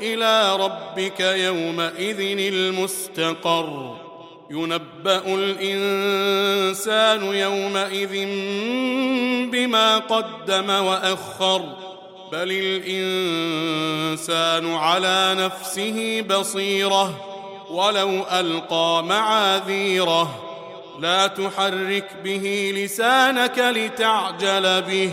إلى ربك يومئذ المستقر. ينبأ الإنسان يومئذ بما قدم وأخر. بل الإنسان على نفسه بصيرة. ولو ألقى معاذيره. لا تحرك به لسانك لتعجل به.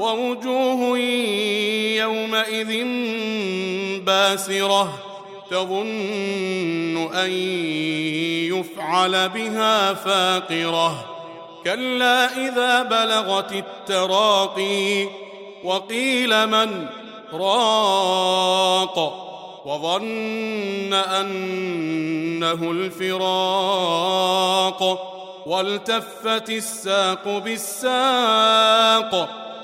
ووجوه يومئذ باسرة تظن أن يفعل بها فاقرة. كلا إذا بلغت التراقي وقيل من راق وظن أنه الفراق والتفت الساق بالساق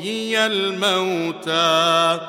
يحيي الموتى